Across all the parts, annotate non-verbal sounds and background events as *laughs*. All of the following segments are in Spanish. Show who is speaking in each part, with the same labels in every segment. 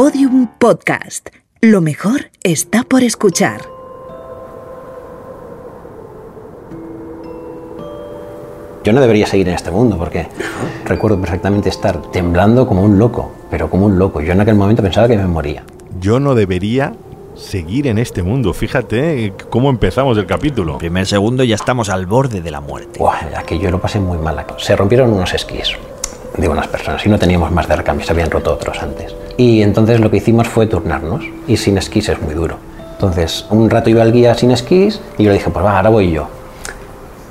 Speaker 1: Podium Podcast. Lo mejor está por escuchar.
Speaker 2: Yo no debería seguir en este mundo porque recuerdo perfectamente estar temblando como un loco, pero como un loco. Yo en aquel momento pensaba que me moría.
Speaker 3: Yo no debería seguir en este mundo. Fíjate cómo empezamos el capítulo.
Speaker 4: Primer segundo ya estamos al borde de la muerte.
Speaker 2: Buah, aquello lo pasé muy mal. Se rompieron unos esquís de unas personas y no teníamos más de recambio, se habían roto otros antes. Y entonces lo que hicimos fue turnarnos y sin esquís es muy duro. Entonces un rato iba el guía sin esquís y yo le dije, pues va, ahora voy yo.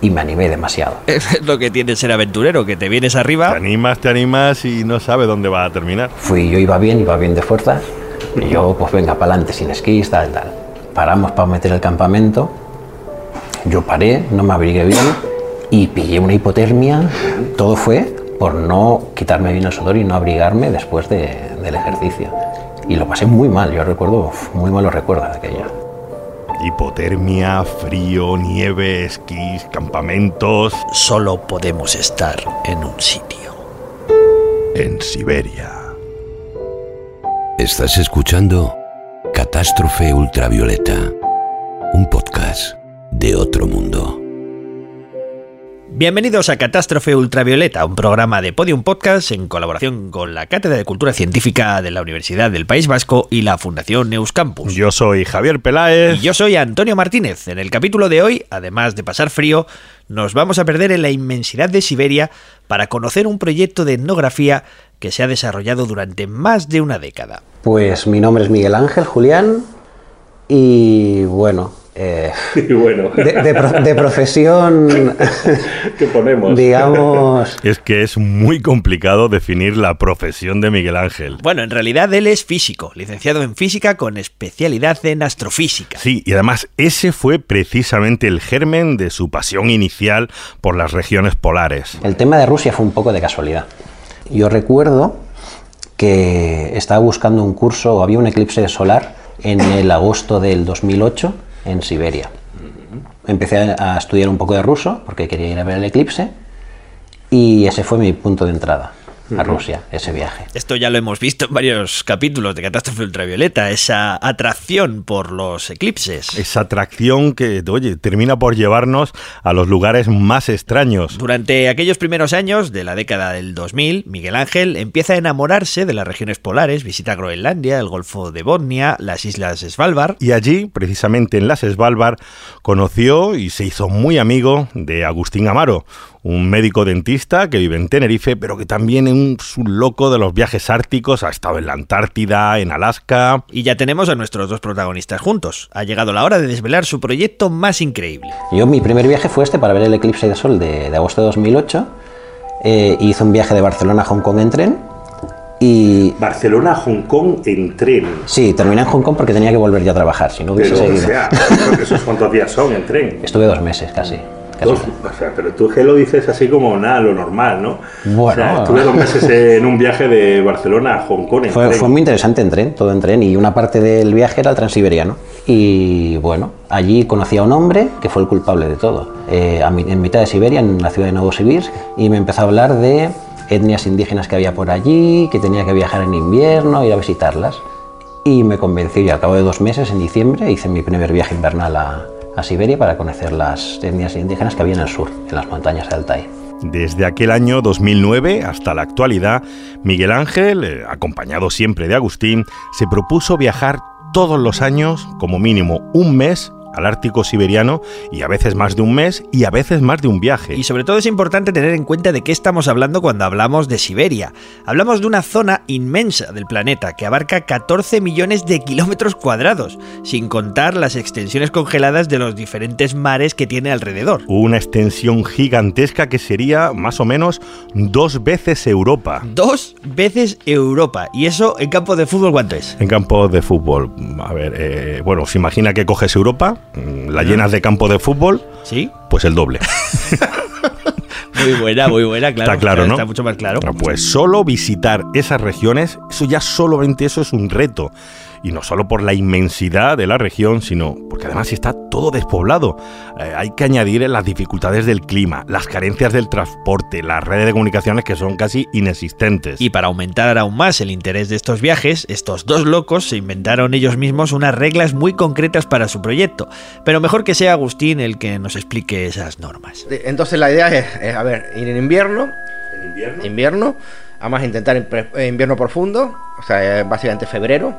Speaker 2: Y me animé demasiado. *laughs*
Speaker 4: Es lo que tiene ser aventurero, que te vienes arriba.
Speaker 3: Te animas, te animas y no sabes dónde va a terminar.
Speaker 2: Fui, yo iba bien, iba bien de fuerzas. Y yo, pues venga, para adelante, sin esquís, tal, tal. Paramos para meter el campamento. Yo paré, no me abrigué bien y pillé una hipotermia. Todo fue por no quitarme bien el sudor y no abrigarme después del ejercicio. Y lo pasé muy mal, yo recuerdo, muy malos recuerdos de aquella.
Speaker 3: Hipotermia, frío, nieve, esquís, campamentos.
Speaker 4: Solo podemos estar en un sitio.
Speaker 3: En Siberia.
Speaker 5: Estás escuchando Catástrofe Ultravioleta, un podcast de otro mundo.
Speaker 4: Bienvenidos a Catástrofe Ultravioleta, un programa de Podium Podcast en colaboración con la Cátedra de Cultura Científica de la Universidad del País Vasco y la Fundación Neuscampus.
Speaker 3: Yo soy Javier Peláez.
Speaker 4: Y yo soy Antonio Martínez. En el capítulo de hoy, además de pasar frío, nos vamos a perder en la inmensidad de Siberia para conocer un proyecto de etnografía que se ha desarrollado durante más de una década.
Speaker 2: Pues mi nombre es Miguel Ángel Julián y bueno, eh, *laughs*
Speaker 3: bueno.
Speaker 2: de, profesión, *laughs*
Speaker 3: ¿qué ponemos?
Speaker 2: Digamos...
Speaker 3: Es que es muy complicado definir la profesión de Miguel Ángel.
Speaker 4: Bueno, en realidad él es físico, licenciado en física con especialidad en astrofísica.
Speaker 3: Sí, y además ese fue precisamente el germen de su pasión inicial por las regiones polares.
Speaker 2: El tema de Rusia fue un poco de casualidad. Yo recuerdo que estaba buscando un curso, o había un eclipse solar en el agosto del 2008 en Siberia. Empecé a estudiar un poco de ruso porque quería ir a ver el eclipse y ese fue mi punto de entrada a Rusia, ese viaje.
Speaker 4: Esto ya lo hemos visto en varios capítulos de Catástrofe Ultravioleta, esa atracción por los eclipses.
Speaker 3: Esa atracción que, oye, termina por llevarnos a los lugares más extraños.
Speaker 4: Durante aquellos primeros años de la década del 2000, Miguel Ángel empieza a enamorarse de las regiones polares, visita Groenlandia, el Golfo de Botnia, las islas Svalbard.
Speaker 3: Y allí, precisamente en las Svalbard, conoció y se hizo muy amigo de Agustín Amaro, un médico dentista que vive en Tenerife, pero que también es un loco de los viajes árticos, ha estado en la Antártida, en Alaska.
Speaker 4: Y ya tenemos a nuestros dos protagonistas juntos. Ha llegado la hora de desvelar su proyecto más increíble.
Speaker 2: Yo mi primer viaje fue este para ver el eclipse de sol de, agosto de 2008. Eh, hice un viaje de Barcelona a Hong Kong en tren. Y...
Speaker 3: Barcelona a Hong Kong en tren.
Speaker 2: Sí, terminé en Hong Kong porque tenía que volver ya a trabajar, si no hubiese
Speaker 3: pero, seguido. O sea, *laughs* ¿esos cuántos días son en tren?
Speaker 2: Estuve dos meses casi
Speaker 3: o sea, pero tú que lo dices así como nada, lo normal, ¿no?
Speaker 2: Bueno. O sea,
Speaker 3: estuve dos meses en un viaje de Barcelona a Hong Kong. En
Speaker 2: fue, fue, muy interesante en tren, todo en tren, y una parte del viaje era el transiberiano. Y bueno, allí conocí a un hombre que fue el culpable de todo, eh, en mitad de Siberia, en la ciudad de Novosibirsk, y me empezó a hablar de etnias indígenas que había por allí, que tenía que viajar en invierno, ir a visitarlas. Y me convenció y al cabo de dos meses, en diciembre, hice mi primer viaje invernal a, a Siberia para conocer las etnias indígenas que había en el sur, en las montañas de Altai.
Speaker 3: Desde aquel año 2009 hasta la actualidad, Miguel Ángel, eh, acompañado siempre de Agustín, se propuso viajar todos los años, como mínimo un mes, al Ártico siberiano y a veces más de un mes y a veces más de un viaje.
Speaker 4: Y sobre todo es importante tener en cuenta de qué estamos hablando cuando hablamos de Siberia. Hablamos de una zona inmensa del planeta que abarca 14 millones de kilómetros cuadrados, sin contar las extensiones congeladas de los diferentes mares que tiene alrededor.
Speaker 3: Una extensión gigantesca que sería más o menos dos veces Europa.
Speaker 4: Dos veces Europa. ¿Y eso en campo de fútbol cuánto es?
Speaker 3: En campo de fútbol, a ver, eh, bueno, se imagina que coges Europa, la llenas de campo de fútbol,
Speaker 4: ¿Sí?
Speaker 3: pues el doble. *laughs*
Speaker 4: Muy buena, muy buena, claro.
Speaker 3: Está claro, ¿no?
Speaker 4: Está mucho más claro.
Speaker 3: Pues solo visitar esas regiones, eso ya solamente eso es un reto. Y no solo por la inmensidad de la región, sino porque además está todo despoblado. Eh, hay que añadir las dificultades del clima, las carencias del transporte, las redes de comunicaciones que son casi inexistentes.
Speaker 4: Y para aumentar aún más el interés de estos viajes, estos dos locos se inventaron ellos mismos unas reglas muy concretas para su proyecto. Pero mejor que sea Agustín el que nos explique esas normas.
Speaker 6: Entonces la idea es, a ver, ir en invierno, invierno, invierno además intentar invierno profundo, o sea, básicamente febrero,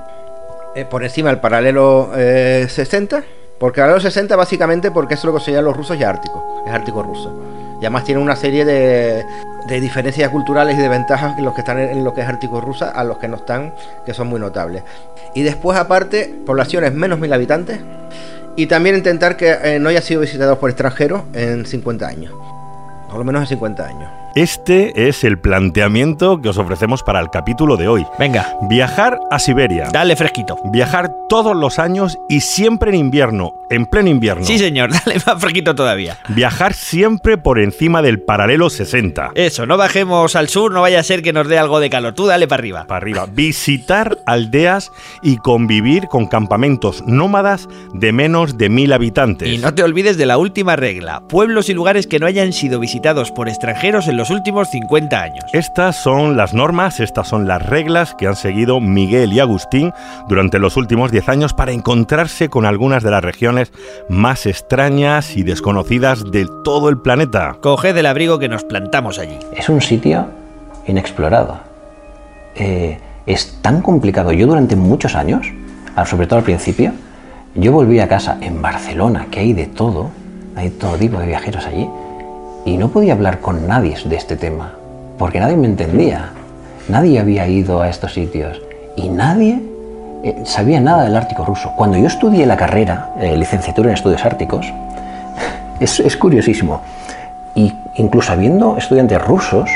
Speaker 6: eh, por encima del paralelo 60, eh, porque el paralelo 60 básicamente porque eso es lo que se los rusos y ártico, es ártico ruso. Y además tiene una serie de, de diferencias culturales y de ventajas en los que están en lo que es ártico rusa a los que no están, que son muy notables. Y después aparte, poblaciones menos mil habitantes y también intentar que eh, no haya sido visitado por extranjeros en 50 años, por lo menos en 50 años.
Speaker 3: Este es el planteamiento que os ofrecemos para el capítulo de hoy.
Speaker 4: Venga.
Speaker 3: Viajar a Siberia.
Speaker 4: Dale fresquito.
Speaker 3: Viajar todos los años y siempre en invierno, en pleno invierno.
Speaker 4: Sí, señor, *laughs* dale más fresquito todavía.
Speaker 3: Viajar siempre por encima del paralelo 60.
Speaker 4: Eso, no bajemos al sur, no vaya a ser que nos dé algo de calor. Tú dale para arriba.
Speaker 3: Para arriba. Visitar aldeas y convivir con campamentos nómadas de menos de mil habitantes.
Speaker 4: Y no te olvides de la última regla: pueblos y lugares que no hayan sido visitados por extranjeros en los últimos 50 años.
Speaker 3: Estas son las normas, estas son las reglas que han seguido Miguel y Agustín durante los últimos 10 años para encontrarse con algunas de las regiones más extrañas y desconocidas de todo el planeta.
Speaker 4: Coged el abrigo que nos plantamos allí.
Speaker 2: Es un sitio inexplorado. Eh, es tan complicado. Yo durante muchos años, sobre todo al principio, yo volví a casa en Barcelona, que hay de todo, hay todo tipo de viajeros allí, y no podía hablar con nadie de este tema, porque nadie me entendía. Nadie había ido a estos sitios y nadie eh, sabía nada del Ártico ruso. Cuando yo estudié la carrera, eh, licenciatura en estudios árticos, *laughs* es, es, curiosísimo. Y incluso habiendo estudiantes rusos,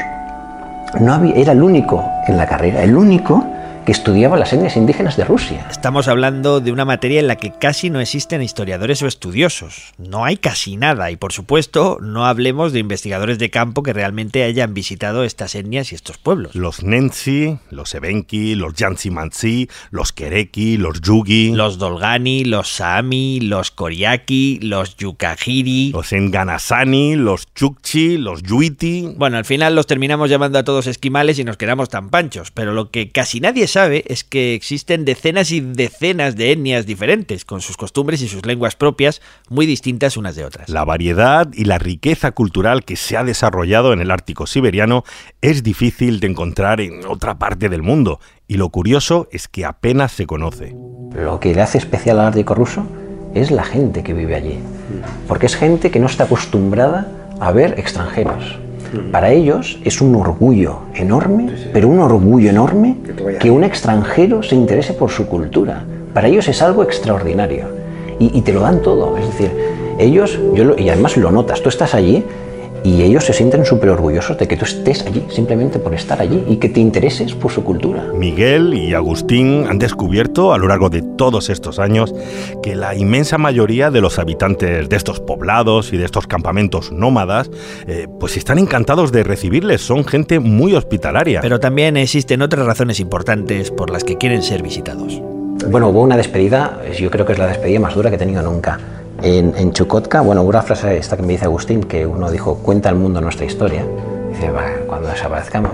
Speaker 2: no era el único en la carrera, el único que estudiaba las etnias indígenas de Rusia.
Speaker 4: Estamos hablando de una materia en la que casi no existen historiadores o estudiosos. No hay casi nada y por supuesto no hablemos de investigadores de campo que realmente hayan visitado estas etnias y estos pueblos.
Speaker 3: Los Nensi, los Evenki, los Yansi los Kereki, los Yugi,
Speaker 4: los Dolgani, los Saami, los Koriaki, los Yukagiri,
Speaker 3: los Enganasani, los Chukchi, los Yuiti.
Speaker 4: Bueno, al final los terminamos llamando a todos esquimales y nos quedamos tan panchos, pero lo que casi nadie sabe es que existen decenas y decenas de etnias diferentes, con sus costumbres y sus lenguas propias muy distintas unas de otras.
Speaker 3: La variedad y la riqueza cultural que se ha desarrollado en el Ártico siberiano es difícil de encontrar en otra parte del mundo, y lo curioso es que apenas se conoce.
Speaker 2: Lo que le hace especial al Ártico ruso es la gente que vive allí, porque es gente que no está acostumbrada a ver extranjeros. Para ellos es un orgullo enorme, pero un orgullo enorme que un extranjero se interese por su cultura. Para ellos es algo extraordinario. Y, te lo dan todo. Es decir, ellos, yo y además lo notas, tú estás allí y ellos se sienten súper orgullosos de que tú estés allí, simplemente por estar allí y que te intereses por su cultura.
Speaker 3: Miguel y Agustín han descubierto a lo largo de todos estos años que la inmensa mayoría de los habitantes de estos poblados y de estos campamentos nómadas, eh, pues están encantados de recibirles, son gente muy hospitalaria.
Speaker 4: Pero también existen otras razones importantes por las que quieren ser visitados.
Speaker 2: Bueno, hubo una despedida, yo creo que es la despedida más dura que he tenido nunca en, Chukotka, bueno, una frase esta que me dice Agustín, que uno dijo, cuenta al mundo nuestra historia. Dice, cuando desaparezcamos.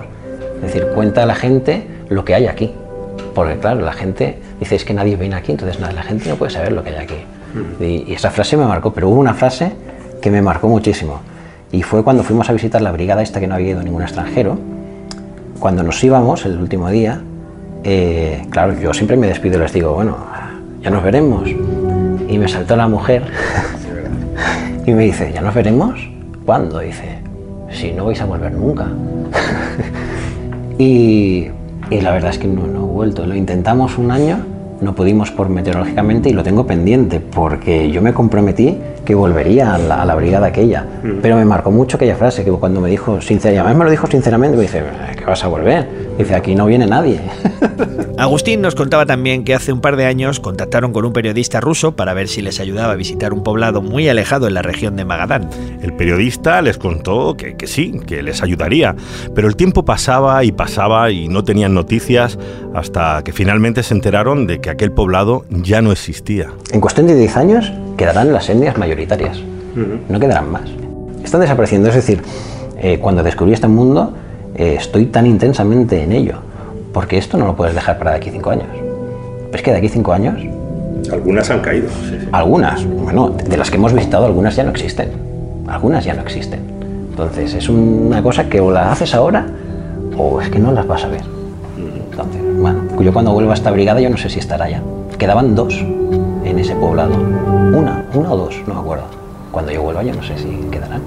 Speaker 2: Es decir, cuenta a la gente lo que hay aquí. Porque claro, la gente dice, es que nadie viene aquí, entonces la gente no puede saber lo que hay aquí. Mm. Y, esa frase me marcó, pero hubo una frase que me marcó muchísimo. Y fue cuando fuimos a visitar la brigada esta que no había ido ningún extranjero. Cuando nos íbamos, el último día, eh, claro, yo siempre me despido y les digo, bueno, ya nos veremos. Y me saltó la mujer *laughs* *laughs* y me dice, ¿ya nos veremos? ¿Cuándo? Dice, si no vais a volver nunca. *laughs* y, la verdad es que no, no he vuelto. Lo intentamos un año, no pudimos por meteorológicamente y lo tengo pendiente porque yo me comprometí que volvería a la, brigada aquella. Mm. Pero me marcó mucho aquella frase que cuando me dijo, sinceramente, me lo dijo sinceramente, me dice, ¿qué vas a volver? Dice, aquí no viene nadie. *laughs*
Speaker 4: Agustín nos contaba también que hace un par de años contactaron con un periodista ruso para ver si les ayudaba a visitar un poblado muy alejado en la región de Magadán.
Speaker 3: El periodista les contó que, que sí, que les ayudaría, pero el tiempo pasaba y pasaba y no tenían noticias hasta que finalmente se enteraron de que aquel poblado ya no existía.
Speaker 2: En cuestión de 10 años quedarán las etnias mayoritarias, no quedarán más. Están desapareciendo, es decir, eh, cuando descubrí este mundo eh, estoy tan intensamente en ello, porque esto no lo puedes dejar para de aquí 5 años. Es que de aquí 5 años,
Speaker 3: Algunas han caído. sí, sí.
Speaker 2: algunas, bueno, de las que hemos visitado, algunas ya no existen. Algunas ya no existen. Entonces es una cosa que o la haces ahora o es que no las vas a ver. Entonces, bueno, yo cuando vuelva a esta brigada yo no sé si estará ya. Quedaban dos en ese poblado. Una, una o dos, no me acuerdo. Cuando yo vuelva yo no sé si quedarán.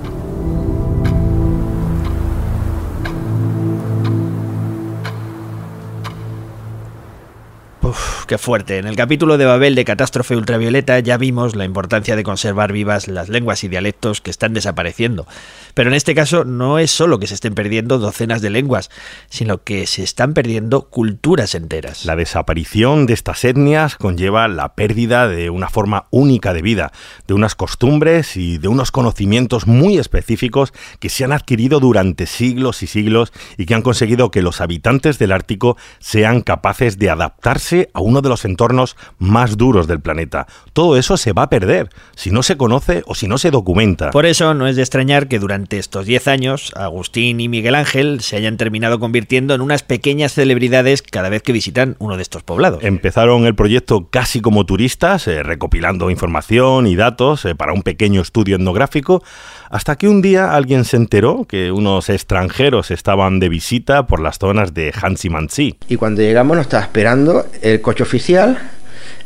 Speaker 4: Uf, qué fuerte. En el capítulo de Babel de Catástrofe Ultravioleta ya vimos la importancia de conservar vivas las lenguas y dialectos que están desapareciendo. Pero en este caso no es solo que se estén perdiendo docenas de lenguas, sino que se están perdiendo culturas enteras.
Speaker 3: La desaparición de estas etnias conlleva la pérdida de una forma única de vida, de unas costumbres y de unos conocimientos muy específicos que se han adquirido durante siglos y siglos y que han conseguido que los habitantes del Ártico sean capaces de adaptarse a uno de los entornos más duros del planeta. Todo eso se va a perder si no se conoce o si no se documenta.
Speaker 4: Por eso no es de extrañar que durante estos 10 años Agustín y Miguel Ángel se hayan terminado convirtiendo en unas pequeñas celebridades cada vez que visitan uno de estos poblados.
Speaker 3: Empezaron el proyecto casi como turistas, eh, recopilando información y datos eh, para un pequeño estudio etnográfico, hasta que un día alguien se enteró que unos extranjeros estaban de visita por las zonas de Hansi-Mansi.
Speaker 6: Y cuando llegamos nos estaba esperando el coche oficial,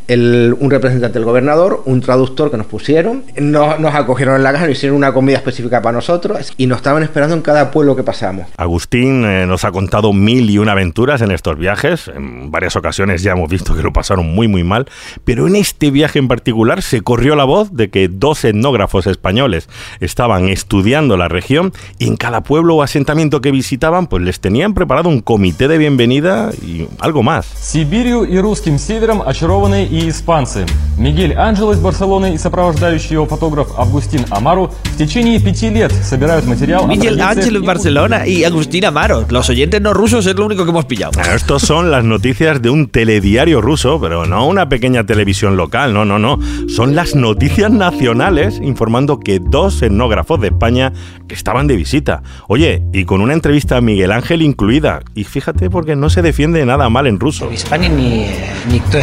Speaker 6: el- un representante del gobernador, un traductor que nos pusieron, nos, nos acogieron en la casa, nos hicieron una comida específica para nosotros y nos estaban esperando en cada pueblo que pasamos.
Speaker 3: Agustín eh, nos ha contado mil y una aventuras en estos viajes. En varias ocasiones ya hemos visto que lo pasaron muy muy mal, pero en este viaje en particular se corrió la voz de que dos etnógrafos españoles estaban estudiando la región y en cada pueblo o asentamiento que visitaban pues les tenían preparado un comité de bienvenida y algo más.
Speaker 7: Сибирью и русским севером очарованы и испанцы. Мигель Анджело из Барселоны и сопровождающий его фотограф Августин Амару в течение пяти лет собирают материал о
Speaker 4: Miguel
Speaker 7: традициях
Speaker 4: Ángel
Speaker 7: и
Speaker 4: en Barcelona y Agustín Amaro. Los oyentes no rusos es lo único que hemos pillado.
Speaker 3: Bueno, estos son las noticias de un telediario ruso, pero no una pequeña televisión local, no, no, no. Son las noticias nacionales informando que dos etnógrafos de España que estaban de visita. Oye, y con una entrevista a Miguel Ángel incluida. Y fíjate porque no se defiende nada mal en ruso.
Speaker 8: В Испании ни, никто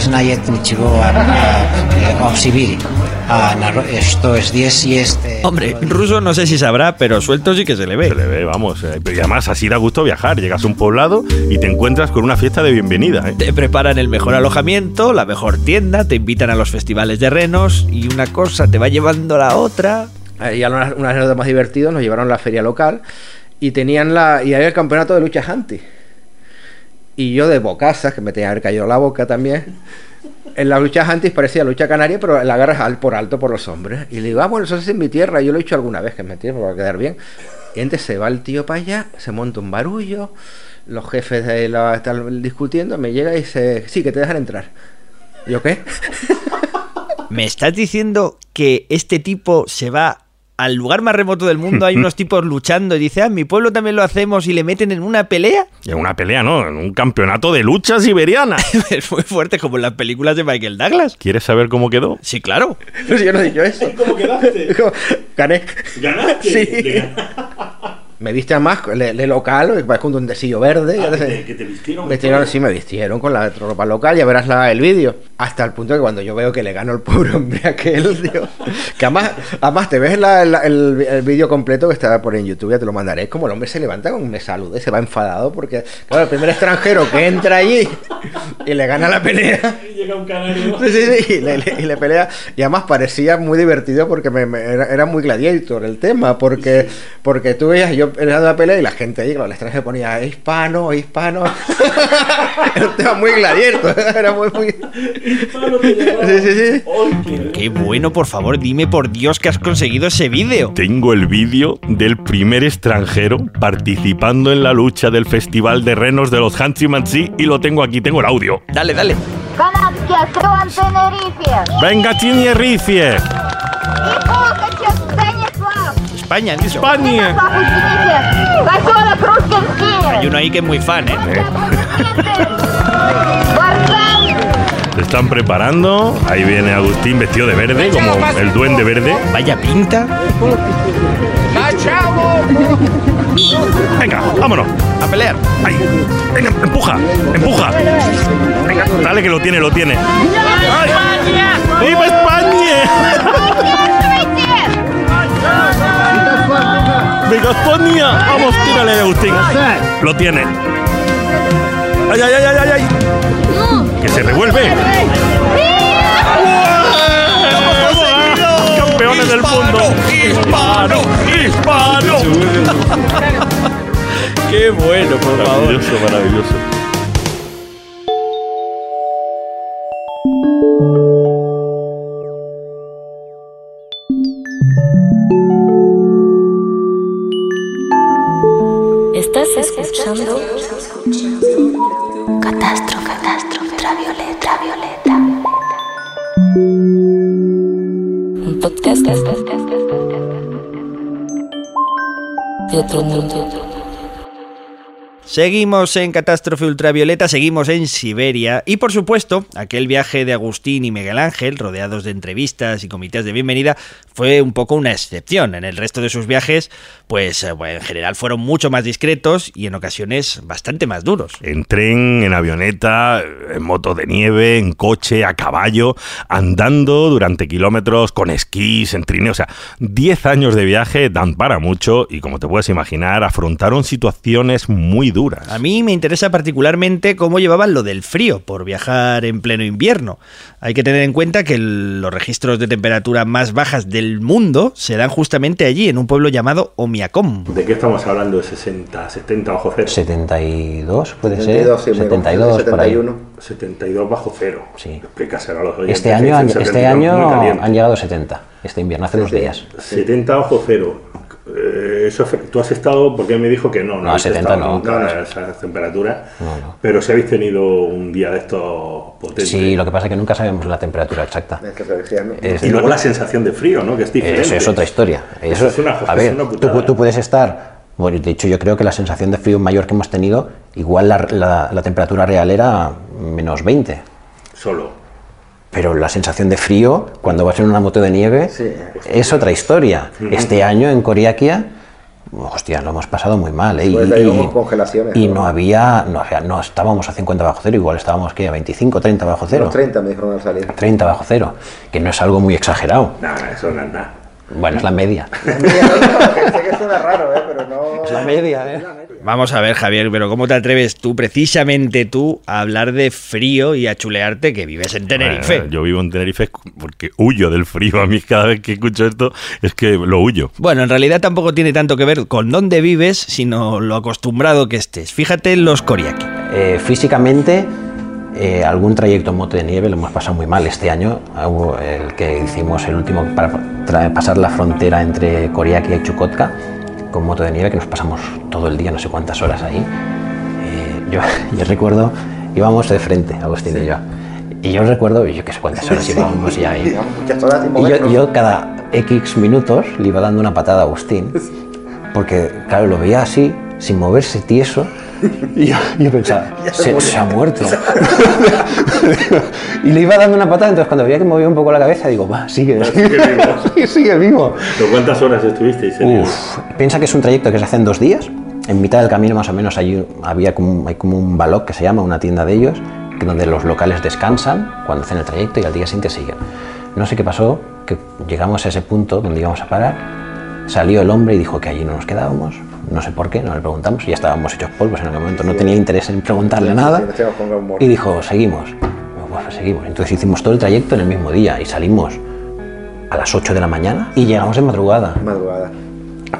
Speaker 8: a, a, civil. Esto es 10 y este.
Speaker 4: Hombre, ruso no sé si sabrá, pero suelto sí que se le ve.
Speaker 3: Se le ve, vamos. Eh, y además así da gusto viajar. Llegas a un poblado y te encuentras con una fiesta de bienvenida. Eh.
Speaker 4: Te preparan el mejor alojamiento, la mejor tienda, te invitan a los festivales de renos y una cosa te va llevando a la otra.
Speaker 6: Y algunas anécdotas más divertidas nos llevaron a la feria local y tenían la. Y había el campeonato de lucha Hanti. Y yo de bocazas, que me tenía que haber caído la boca también en la lucha antis parecía lucha canaria, pero la agarras al por alto por los hombres. Y le digo, ah, bueno, eso es en mi tierra. Yo lo he hecho alguna vez, que es mi tierra, para quedar bien. Y entonces se va el tío para allá, se monta un barullo, los jefes de la están discutiendo, me llega y dice, sí, que te dejan entrar. ¿Yo qué? *laughs*
Speaker 4: ¿Me estás diciendo que este tipo se va al lugar más remoto del mundo? Hay *laughs* unos tipos luchando y dice, ah, en mi pueblo también lo hacemos y le meten en una pelea.
Speaker 3: En una pelea, ¿no? En un campeonato de lucha siberiana. *laughs*
Speaker 4: es muy fuerte, como en las películas de Michael Douglas.
Speaker 3: ¿Quieres saber cómo quedó?
Speaker 4: Sí, claro. *laughs*
Speaker 6: Pero si yo no he dicho eso.
Speaker 3: ¿Cómo quedaste?
Speaker 6: Gané.
Speaker 3: ¿Ganaste?
Speaker 6: Sí. Me viste además de, de local, va con un desillo verde. ya te-
Speaker 3: Ah, te vistieron.
Speaker 6: Vestieron, sí, me vistieron con la ropa local, ya verás la, el vídeo. Hasta el punto que cuando yo veo que le gano al pobre hombre *laughs* aquel, tío, que además, además te ves la- la- el, el vídeo completo que está por en YouTube, ya te lo mandaré. Es como el hombre se levanta con me saluda y se va enfadado porque, claro, el primer extranjero que entra allí y le gana la pelea.
Speaker 3: Llega un canario.
Speaker 6: Sí, sí, sí, y le, le- y le pelea. Y además parecía muy divertido porque me, me- era, era muy gladiator el tema. Porque, porque tú veías, yo era la pelea y la gente ahí, claro, el extranjero ponía hispano, hispano. *laughs* era un tema muy gladiator. Era muy, muy
Speaker 4: qué... bueno, por favor, dime por Dios que has conseguido ese vídeo.
Speaker 3: Tengo el vídeo del primer extranjero participando en la lucha del Festival de Renos de los Hansimansi y lo tengo aquí, tengo el audio.
Speaker 4: Dale, dale.
Speaker 3: Canadá, Tenerife.
Speaker 9: Venga,
Speaker 4: España, dice.
Speaker 3: España.
Speaker 4: Hay uno ahí que es muy fan, ¿Eh? *laughs* *laughs*
Speaker 3: están preparando. Ahí viene Agustín vestido de verde, como el duende verde.
Speaker 4: Vaya pinta.
Speaker 3: Venga, vámonos.
Speaker 4: A pelear.
Speaker 3: Ahí. Venga, empuja, empuja. Venga, dale que lo tiene, lo tiene. ¡Ay! ¡Viva España! ¡Venga, España! Vamos, tírale, Agustín. Lo tiene. ¡Ay, ay, ay, ay, ay! ¡Que se revuelve! ¡Uah! ¡Campeones del mundo! ¡Hispano! ¡Hispano! *laughs*
Speaker 4: Qué bueno, por favor.
Speaker 3: Maravilloso, maravilloso.
Speaker 10: Otro mundo.
Speaker 4: Seguimos en Catástrofe Ultravioleta, seguimos en Siberia y por supuesto aquel viaje de Agustín y Miguel Ángel rodeados de entrevistas y comités de bienvenida fue un poco una excepción. En el resto de sus viajes pues eh, en general fueron mucho más discretos y en ocasiones bastante más duros.
Speaker 3: En tren, en avioneta, en moto de nieve, en coche, a caballo, andando durante kilómetros, con esquís, en trineo. O sea, 10 años de viaje dan para mucho y como te puedes imaginar, afrontaron situaciones muy duras.
Speaker 4: A mí me interesa particularmente cómo llevaban lo del frío por viajar en pleno invierno. Hay que tener en cuenta que el- los registros de temperatura más bajas del mundo se dan justamente allí, en un pueblo llamado Omiakom.
Speaker 3: ¿De qué estamos hablando? ¿De 60, 70 bajo cero?
Speaker 2: 72, puede
Speaker 6: 72, sí,
Speaker 2: ser.
Speaker 6: me
Speaker 2: 72
Speaker 6: confundí,
Speaker 2: por ahí.
Speaker 6: 71.
Speaker 3: 72 bajo cero.
Speaker 2: Sí.
Speaker 3: Explícaselo a los oyentes.
Speaker 2: Este año, han, este
Speaker 3: 72 muy
Speaker 2: año han llegado 70, este invierno, hace unos
Speaker 6: Sí, sí.
Speaker 2: días.
Speaker 3: 70 bajo cero. Eh, eso, tú has estado, porque me dijo que no, no,
Speaker 2: No,
Speaker 3: habéis
Speaker 2: 70
Speaker 3: estado
Speaker 2: no.
Speaker 3: nunca
Speaker 6: No, no.
Speaker 3: a esa temperatura,
Speaker 2: No, no.
Speaker 3: pero si habéis tenido un día de estos potentes.
Speaker 2: Sí, lo que pasa es que nunca sabemos la temperatura exacta.
Speaker 6: Es que
Speaker 3: Y luego la sensación de frío, ¿no? Que es diferente.
Speaker 2: Eso es otra historia. Eso,
Speaker 3: es una-
Speaker 2: a
Speaker 3: es
Speaker 2: ver,
Speaker 3: una
Speaker 2: tú, tú puedes estar. Bueno, de hecho, yo creo que la sensación de frío mayor que hemos tenido, igual la, la- la temperatura real era menos 20.
Speaker 3: Solo.
Speaker 2: Pero la sensación de frío, cuando vas en una moto de nieve,
Speaker 6: Sí.
Speaker 2: es otra historia. Este año en Coriaquia, hostia, lo hemos pasado muy mal. ¿eh?
Speaker 6: Pues ahí hubo congelaciones,
Speaker 2: y
Speaker 6: ¿no?
Speaker 2: no había, no, no estábamos a 50 bajo cero, igual estábamos ¿qué? a 25, 30 bajo cero.
Speaker 6: Los 30 me dijeron al salir.
Speaker 2: 30 bajo cero, que no es algo muy exagerado.
Speaker 3: Nada, eso no es nada.
Speaker 2: Bueno, es la media. *laughs*
Speaker 6: sé que suena raro, ¿eh? pero no...
Speaker 2: Es la media, ¿eh?
Speaker 4: Vamos a ver, Javier, pero ¿cómo te atreves tú, precisamente tú, a hablar de frío y a chulearte que vives en Tenerife?
Speaker 3: Bueno, yo vivo en Tenerife porque huyo del frío. A mí cada vez que escucho esto es que lo huyo.
Speaker 4: Bueno, en realidad tampoco tiene tanto que ver con dónde vives, sino lo acostumbrado que estés. Fíjate en los Koriaki.
Speaker 2: Eh, físicamente, eh, algún trayecto en moto de nieve lo hemos pasado muy mal. Este año, hubo el que hicimos el último para pasar la frontera entre Koriaki y Chukotka con moto de nieve, que nos pasamos todo el día, no sé cuántas horas ahí. Eh, yo, *laughs* yo recuerdo, íbamos de frente, Agustín y yo. Y yo recuerdo, yo qué sé cuántas horas íbamos ya ahí. *laughs* Y yo, yo cada X minutos le iba dando una patada a Agustín, *laughs* porque claro, lo veía así, sin moverse tieso, *laughs* y yo, yo pensaba, se, se ha muerto. *laughs* y le iba dando una patada, entonces cuando veía que movía un poco la cabeza, digo, va, sigue,
Speaker 3: Sigue vivo.
Speaker 2: sigue, *laughs* sigue vivo.
Speaker 3: ¿Pero ¿Cuántas horas estuvisteis
Speaker 2: Uf, piensa que es un trayecto que se hace en dos días. En mitad del camino más o menos allí había como, hay como un balog que se llama, una tienda de ellos, donde los locales descansan cuando hacen el trayecto y al día siguiente siguen. No sé qué pasó, que llegamos a ese punto donde íbamos a parar, salió el hombre y dijo que allí no nos quedábamos, no sé por qué, no le preguntamos, y ya estábamos hechos polvos en aquel momento, no tenía interés en preguntarle nada, y dijo, seguimos. Pues seguimos. Entonces hicimos todo el trayecto en el mismo día y salimos a las 8 de la mañana y llegamos de madrugada.
Speaker 6: Madrugada.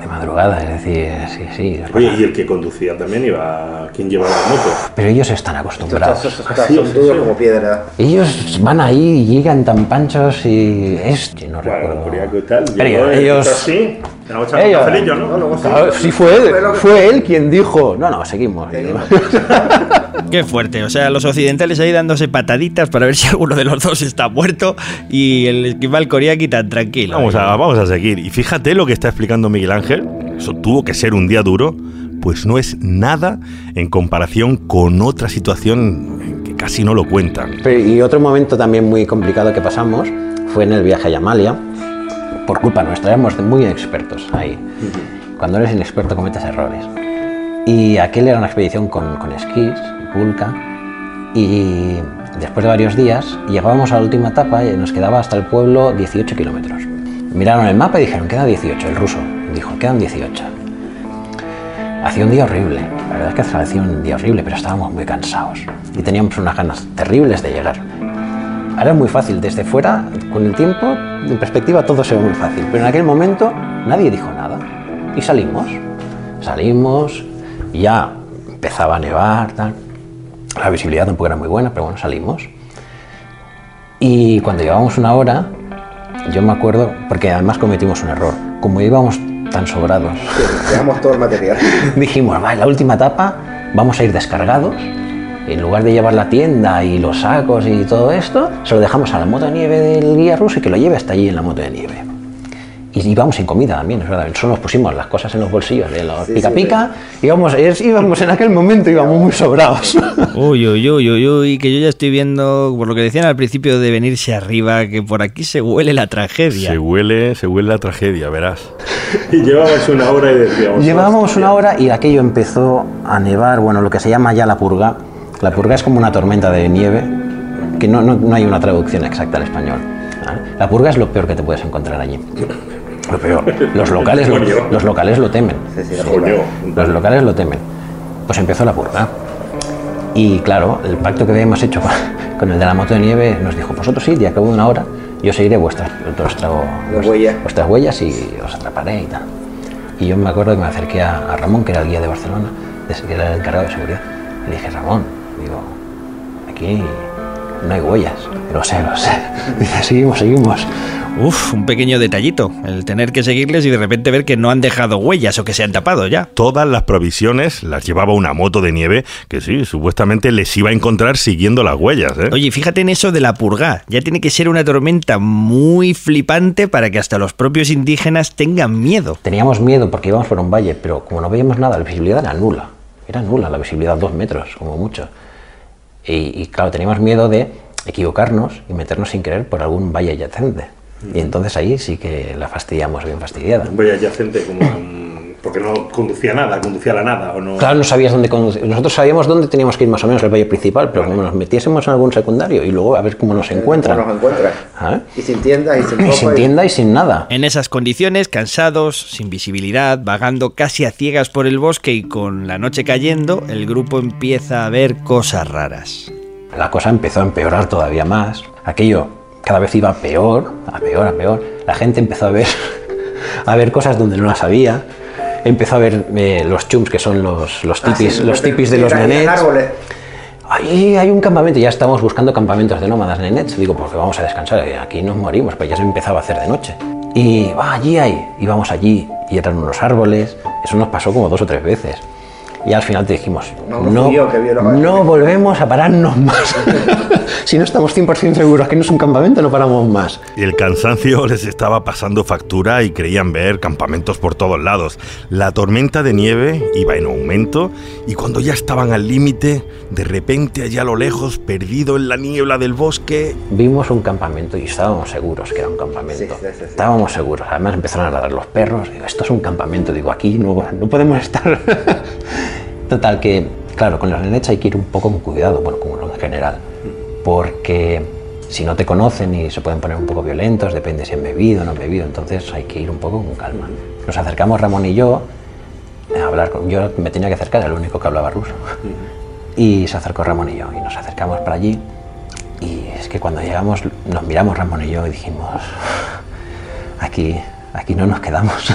Speaker 2: De madrugada, es decir, sí, sí.
Speaker 3: Oye, y el que conducía también iba. ¿Quién llevaba la moto?
Speaker 2: Pero ellos están
Speaker 6: Estos
Speaker 2: acostumbrados.
Speaker 6: estos-
Speaker 3: sí,
Speaker 6: duros
Speaker 3: sí.
Speaker 6: como piedra.
Speaker 2: Ellos van ahí y llegan tan panchos y es. no
Speaker 3: Claro,
Speaker 2: recuerdo.
Speaker 3: Y tal.
Speaker 2: Pero ellos. Ellos- Claro, sí fue él, fue él quien dijo, no, no, seguimos. *laughs*
Speaker 4: Qué fuerte, o sea, los occidentales ahí dándose pataditas para ver si alguno de los dos está muerto y el esquimal Koriaki tan tranquilo.
Speaker 3: Vamos a, vamos a seguir. Y fíjate lo que está explicando Miguel Ángel. Eso tuvo que ser un día duro, pues no es nada en comparación con otra situación que casi no lo cuentan.
Speaker 2: Pero- y otro momento también muy complicado que pasamos fue en el viaje a Yamalia, por culpa nuestra, éramos muy expertos ahí. Cuando eres inexperto cometes errores. Y aquel era una expedición con, con esquís, pulca, y después de varios días llegábamos a la última etapa y nos quedaba hasta el pueblo 18 kilómetros. Miraron el mapa y dijeron, queda 18, el ruso dijo, quedan 18. Hacía un día horrible, la verdad es que hacía un día horrible, pero estábamos muy cansados y teníamos unas ganas terribles de llegar. Ahora es muy fácil, desde fuera, con el tiempo, en perspectiva todo se ve muy fácil, pero en aquel momento nadie dijo nada y salimos. Salimos, ya empezaba a nevar, tal. La visibilidad tampoco era muy buena, pero bueno, salimos. Y cuando llevábamos una hora, yo me acuerdo, porque además cometimos un error, como íbamos tan sobrados,
Speaker 6: Llevamos todo el material. *laughs*
Speaker 2: dijimos, va, en la última etapa vamos a ir descargados. En lugar de llevar la tienda y los sacos y todo esto, se lo dejamos a la moto de nieve del guía ruso y que lo lleve hasta allí en la moto de nieve. Y íbamos sin comida también, es verdad. Solo nos pusimos las cosas en los bolsillos de los
Speaker 6: Sí,
Speaker 2: pica
Speaker 6: sí,
Speaker 2: pica. íbamos, es- íbamos en aquel momento, íbamos muy sobrados. *laughs*
Speaker 4: Uy, uy, uy, uy, uy, que yo ya estoy viendo, por lo que decían al principio de venirse arriba, que por aquí se huele la tragedia.
Speaker 3: Se huele, se huele la tragedia, verás. *laughs* Y llevabais una hora y decíamos.
Speaker 2: Llevábamos una hora y aquello empezó a nevar, bueno, lo que se llama ya la purga. La purga es como una tormenta de nieve, que no, no- no hay una traducción exacta al español. ¿vale? La purga es lo peor que te puedes encontrar allí. Lo peor. Los locales lo, los locales lo temen. Los locales lo temen. Pues empezó la purga. Y claro, el pacto que habíamos hecho con, el de la moto de nieve nos dijo, vosotros sí, de acabo de una hora, yo seguiré vuestras,
Speaker 6: Las huellas.
Speaker 2: vuestras huellas y os atraparé y tal. Y yo me acuerdo que me acerqué a, a Ramón, que era el guía de Barcelona, que era el encargado de seguridad. Y le dije, Ramón, digo, aquí no hay huellas. Lo sé, lo sé. *laughs* Dice, seguimos, seguimos.
Speaker 4: Uf, un pequeño detallito, el tener que seguirles y de repente ver que no han dejado huellas o que se han tapado ya.
Speaker 3: Todas las provisiones las llevaba una moto de nieve que sí, supuestamente les iba a encontrar siguiendo las huellas, ¿eh?
Speaker 4: Oye, fíjate en eso de la purga. Ya tiene que ser una tormenta muy flipante para que hasta los propios indígenas tengan miedo.
Speaker 2: Teníamos miedo porque íbamos por un valle, pero como no veíamos nada, la visibilidad era nula. Era nula la visibilidad, dos metros, como mucho. Y, y, claro, teníamos miedo de equivocarnos y meternos sin querer por algún valle adyacente. Y entonces ahí sí que la fastidiamos bien fastidiada.
Speaker 3: valle adyacente como porque no conducía nada, conducía a la nada o no.
Speaker 2: Claro, no sabías dónde conducir. Nosotros sabíamos dónde teníamos que ir más o menos, el valle principal, pero como nos metiésemos en algún secundario y luego a ver cómo nos encuentran.
Speaker 6: ¿Cómo nos encuentran?
Speaker 2: ¿Ah?
Speaker 6: Y sin tiendas y sin
Speaker 2: Y sin tienda y sin nada.
Speaker 4: En esas condiciones, cansados, sin visibilidad, vagando casi a ciegas por el bosque y con la noche cayendo, el grupo empieza a ver cosas raras.
Speaker 2: La cosa empezó a empeorar todavía más. Aquello cada vez iba peor, a peor, a peor. La gente empezó a ver, *laughs* a ver cosas donde no las había. Empezó a ver eh, los chums, que son los, los
Speaker 6: Ah, sí,
Speaker 2: tipis, los
Speaker 6: porque
Speaker 2: tipis de los nenets.
Speaker 6: árboles.
Speaker 2: Ahí hay un campamento, ya estamos buscando campamentos de nómadas nenets. Digo, porque vamos a descansar, eh, aquí nos morimos, pues ya se empezaba a hacer de noche. Y va, allí hay, íbamos allí y eran unos árboles. Eso nos pasó como dos o tres veces. Y al final te dijimos,
Speaker 6: No, no
Speaker 2: no,
Speaker 6: fui yo que vi los árboles".
Speaker 2: no volvemos a pararnos más. *laughs* si no estamos 100% seguros que no es un campamento, no paramos más.
Speaker 3: Y el cansancio *laughs* les estaba pasando factura y creían ver campamentos por todos lados. La tormenta de nieve iba en aumento y cuando ya estaban al límite, de repente allá a lo lejos, perdido en la niebla del bosque,
Speaker 2: Vimos un campamento y estábamos seguros que era un campamento.
Speaker 6: Sí, sí, sí, sí.
Speaker 2: Estábamos seguros. Además empezaron a ladrar los perros. Digo, esto es un campamento. Digo, aquí no, no podemos estar. *laughs* Total, que, claro, con los nenets hay que ir un poco con cuidado, bueno, como en general. Porque si no te conocen y se pueden poner un poco violentos, depende si han bebido o no han bebido. Entonces hay que ir un poco con calma. Nos acercamos Ramón y yo a hablar con. Yo me tenía que acercar, era el único que hablaba ruso. Y se acercó Ramón y yo. Y nos acercamos para allí. Y es que cuando llegamos, nos miramos Ramón y yo y dijimos, aquí, aquí no nos quedamos.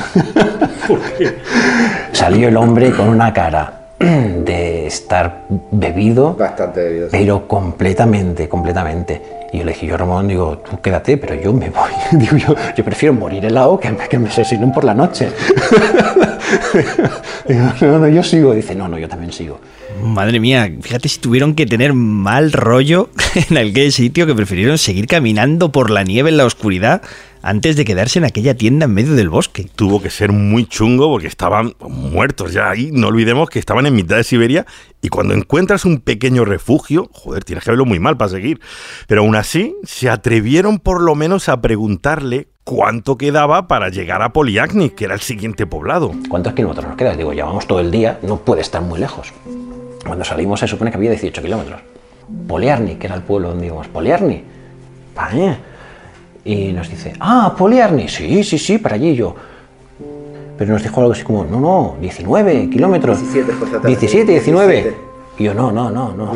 Speaker 2: Salió el hombre con una cara *clears throat* de estar bebido,
Speaker 6: Bastante bebido. sí.
Speaker 2: pero completamente, completamente. Y yo le dije, yo Ramón, digo, tú quédate, pero yo me voy. *laughs* Digo, yo, yo prefiero morir helado que, que me asesinen por la noche. *laughs* digo, no, no, yo sigo. Dice, no, no, yo también sigo.
Speaker 4: Madre mía, fíjate si tuvieron que tener mal rollo *laughs* en aquel sitio que prefirieron seguir caminando por la nieve en la oscuridad antes de quedarse en aquella tienda en medio del bosque.
Speaker 3: Tuvo que ser muy chungo porque estaban muertos ya ahí. No olvidemos que estaban en mitad de Siberia y cuando encuentras un pequeño refugio, joder, tienes que verlo muy mal para seguir. Pero aún así, se atrevieron por lo menos a preguntarle cuánto quedaba para llegar a Poliaknik, que era el siguiente poblado.
Speaker 2: ¿Cuántos kilómetros nos queda? Digo, llevamos todo el día, no puede estar muy lejos. Cuando salimos se supone que había 18 kilómetros. Poliarni, que era el pueblo donde íbamos. Poliarni. Vaya. Y nos dice, ah, Poliarni, sí, sí, sí, para allí yo. Pero nos dijo algo así como, no, no, 19 kilómetros.
Speaker 6: 17 fue esta tarde.
Speaker 2: 17, 19.
Speaker 6: 17.
Speaker 2: Y yo, no, no, no, no.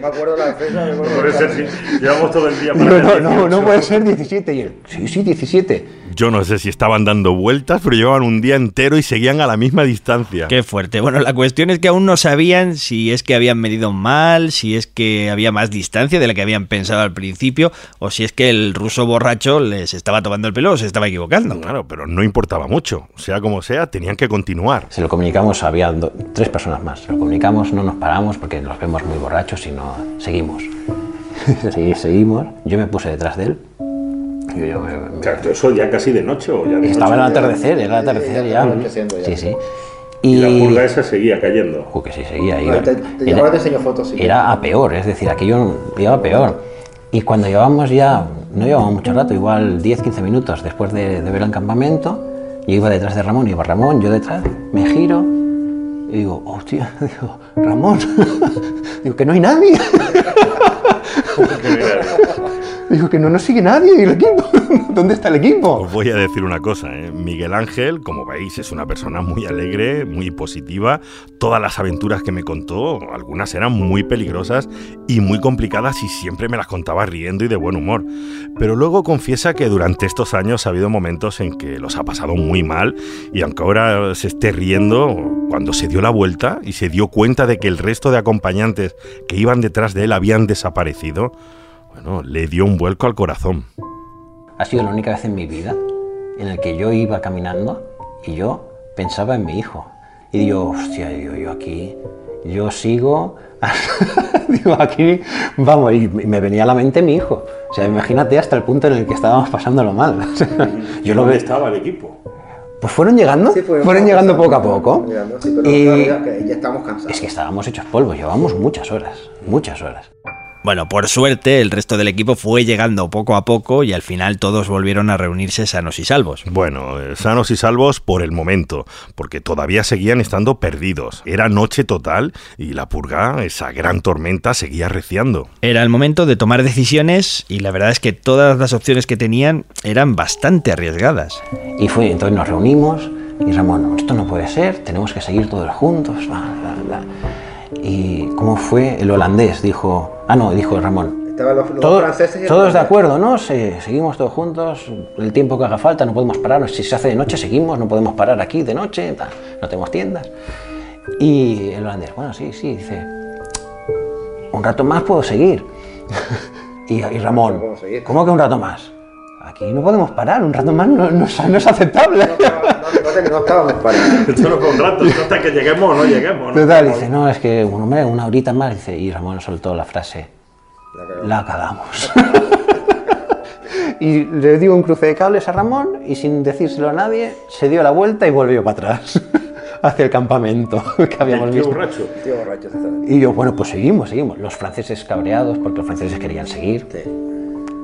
Speaker 6: me acuerdo la defensa. me acuerdo la-
Speaker 3: llevamos todo el día
Speaker 2: Digo, no, no, no puede ser 17. Y él, sí, sí, 17.
Speaker 3: Yo no sé si estaban dando vueltas, pero llevaban un día entero y seguían a la misma distancia.
Speaker 4: Qué fuerte. Bueno, la cuestión es que aún no sabían si es que habían medido mal, si es que había más distancia de la que habían pensado al principio, o si es que el ruso borracho les estaba tomando el pelo o se estaba equivocando.
Speaker 3: Claro, pero no importaba mucho. Sea como sea, tenían que continuar.
Speaker 2: Se lo comunicamos, había do- tres personas más. Se lo comunicamos, no nos paramos porque nos vemos muy borrachos y no seguimos. *laughs* Sí, seguimos. Yo me puse detrás de él. Y yo
Speaker 3: eso ya casi de noche o ya
Speaker 2: estaba el atardecer, era el atardecer ya. Sí, sí. Y,
Speaker 3: esa seguía cayendo.
Speaker 2: Jo, que sí, seguía. Iba-
Speaker 6: te- te-
Speaker 2: era-
Speaker 6: ahora te enseño fotos, si
Speaker 2: Era a peor, es decir, aquello iba a peor. Y cuando llevábamos ya, no llevábamos mucho rato, igual 10-15 minutos después de, de ver el campamento, yo iba detrás de Ramón, iba Ramón, yo detrás, me giro y digo, hostia, *laughs* digo, Ramón, *laughs* digo que no hay nadie. *laughs* Digo que no nos sigue nadie y el equipo. *laughs* ¿Dónde está el equipo?
Speaker 3: Os voy a decir una cosa, ¿eh? Miguel Ángel, como veis, es una persona muy alegre, muy positiva. Todas las aventuras que me contó, algunas eran muy peligrosas y muy complicadas y siempre me las contaba riendo y de buen humor. Pero luego confiesa que durante estos años ha habido momentos en que los ha pasado muy mal y aunque ahora se esté riendo, cuando se dio la vuelta y se dio cuenta de que el resto de acompañantes que iban detrás de él habían desaparecido, bueno, le dio un vuelco al corazón.
Speaker 2: Ha sido la única vez en mi vida en el que yo iba caminando y yo pensaba en mi hijo. Y digo, hostia, yo, yo aquí, yo sigo, *laughs* digo, aquí, vamos, y me venía a la mente mi hijo. O sea, imagínate hasta el punto en el que estábamos pasándolo mal. *laughs* Yo lo veo.
Speaker 3: estaba el equipo?
Speaker 2: Pues fueron llegando,
Speaker 6: Sí,
Speaker 2: fueron llegando poco a poco.
Speaker 6: fuimos llegando, sí, pero
Speaker 2: y
Speaker 6: ya estamos cansados.
Speaker 2: es que estábamos hechos polvo, llevamos muchas horas, muchas horas.
Speaker 4: Bueno, por suerte, el resto del equipo fue llegando poco a poco y al final todos volvieron a reunirse sanos y salvos.
Speaker 3: Bueno, eh, sanos y salvos por el momento, porque todavía seguían estando perdidos. Era noche total y la purga, esa gran tormenta, seguía reciando.
Speaker 4: Era el momento de tomar decisiones y la verdad es que todas las opciones que tenían eran bastante arriesgadas.
Speaker 2: Y fue, entonces nos reunimos y Ramón, esto no puede ser, tenemos que seguir todos juntos. bla, bla, bla". Y cómo fue el holandés, dijo, ah no, dijo Ramón.
Speaker 6: Estaban los, los
Speaker 2: Todo-
Speaker 6: franceses y
Speaker 2: todos de acuerdo, ¿no? Se- seguimos todos juntos, el tiempo que haga falta, no podemos parar, si se hace de noche seguimos, no podemos parar aquí de noche, tal, no tenemos tiendas. Y el holandés, bueno, sí, sí, dice, un rato más puedo seguir. *laughs* y, y Ramón. ¿cómo que un rato más? Aquí no podemos parar, un rato más no, no es- no es aceptable.
Speaker 6: No, no, no, no estábamos para. *laughs*
Speaker 3: Esto no fue un rato, esto hasta que lleguemos o no lleguemos.
Speaker 2: Total, dice, no, es que, bueno, hombre, una horita más, dice, y Ramón soltó la frase, la cagamos. *laughs* y le dio un cruce de cables a Ramón y sin decírselo a nadie, se dio la vuelta y volvió para atrás, *laughs* hacia el campamento que habíamos visto.
Speaker 6: Tío borracho.
Speaker 2: Y yo, bueno, pues seguimos, seguimos. Los franceses cabreados, porque los franceses querían seguir,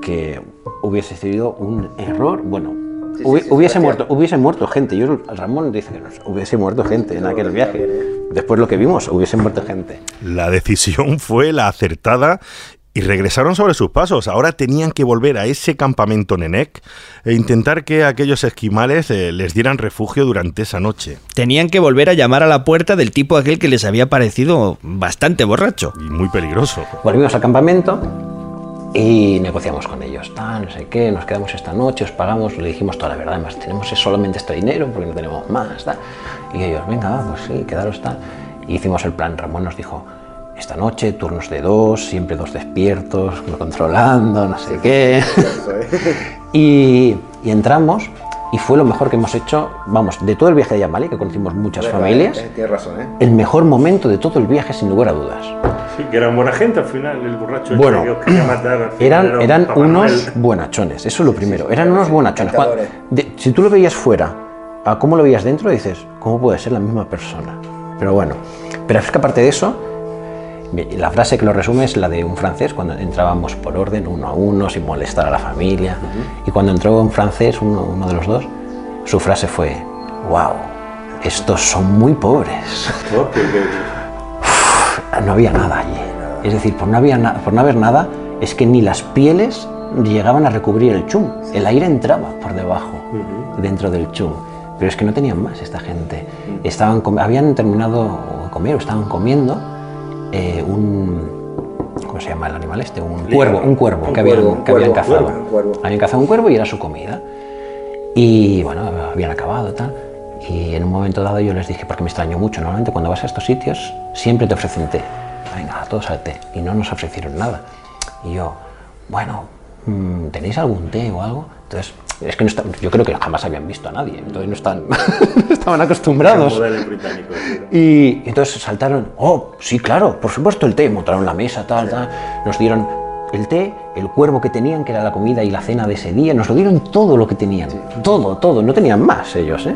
Speaker 2: que hubiese sido un error, bueno,
Speaker 6: Sí, sí,
Speaker 2: hubi-
Speaker 6: sí,
Speaker 2: hubiese, muerto, hubiese muerto gente. Yo, Ramón dice que no, hubiese muerto gente en aquel viaje. Después lo que vimos, hubiese muerto gente.
Speaker 3: La decisión *laughs* fue la acertada y regresaron sobre sus pasos. Ahora tenían que volver a ese campamento Nenek e intentar que aquellos esquimales eh, les dieran refugio durante esa noche.
Speaker 4: Tenían que volver a llamar a la puerta del tipo aquel que les había parecido bastante borracho.
Speaker 3: Y muy peligroso.
Speaker 2: Volvimos al campamento Y negociamos con ellos, tal, no sé qué, nos quedamos esta noche, os pagamos, le dijimos toda la verdad, además tenemos solamente este dinero porque no tenemos más, tal. Y ellos, venga, pues sí, quedaros tal. Y hicimos el plan, Ramón nos dijo, esta noche, turnos de dos, siempre dos despiertos, controlando, no sé qué. *laughs* y, y entramos y fue lo mejor que hemos hecho, vamos, de todo el viaje de Yamali, que conocimos muchas familias,
Speaker 6: Eh, tienes razón, ¿eh?
Speaker 2: el mejor momento de todo el viaje, sin lugar a dudas.
Speaker 11: Sí, que eran buena gente al final, el borracho este
Speaker 2: Bueno,
Speaker 11: que quería matar. al *clears throat* final
Speaker 2: Eran,
Speaker 11: era un
Speaker 2: eran unos buenachones, eso es lo primero, eran unos buenachones. Cuan-
Speaker 6: Pecadores.
Speaker 2: de- si tú lo veías fuera, a cómo lo veías dentro, dices, ¿cómo puede ser la misma persona? Pero bueno, pero es que aparte de eso, la frase que lo resume es la de un francés, cuando entrábamos por orden, uno a uno, sin molestar a la familia. Y cuando entró un francés, uno, uno de los dos, su frase fue, wow, estos son muy pobres. No había nada allí. Es decir, por no, había por no haber nada, es que ni las pieles llegaban a recubrir el chum. El aire entraba por debajo, dentro del chum. Pero es que no tenían más esta gente. Estaban habían terminado de comer o estaban comiendo eh, un... ¿Cómo se llama el animal este? Un cuervo, un cuervo
Speaker 6: Un
Speaker 2: que habían,
Speaker 6: cuervo,
Speaker 2: que habían cazado.
Speaker 6: cuervo.
Speaker 2: Habían cazado un cuervo y era su comida. Y bueno, habían acabado tal. Y en un momento dado yo les dije, porque me extrañó mucho, normalmente cuando vas a estos sitios siempre te ofrecen té. Venga, todos al té. Y no nos ofrecieron nada. Y yo, bueno, mm, ¿tenéis algún té o algo? Entonces, es que no está- yo creo que jamás habían visto a nadie, entonces no, están, *laughs* no estaban acostumbrados. Y entonces saltaron, oh, sí, claro, por supuesto el té, montaron la mesa, tal, tal, nos dieron el té, el cuervo que tenían, que era la comida y la cena de ese día, nos lo dieron todo lo que tenían, todo, todo, no tenían más ellos, ¿eh?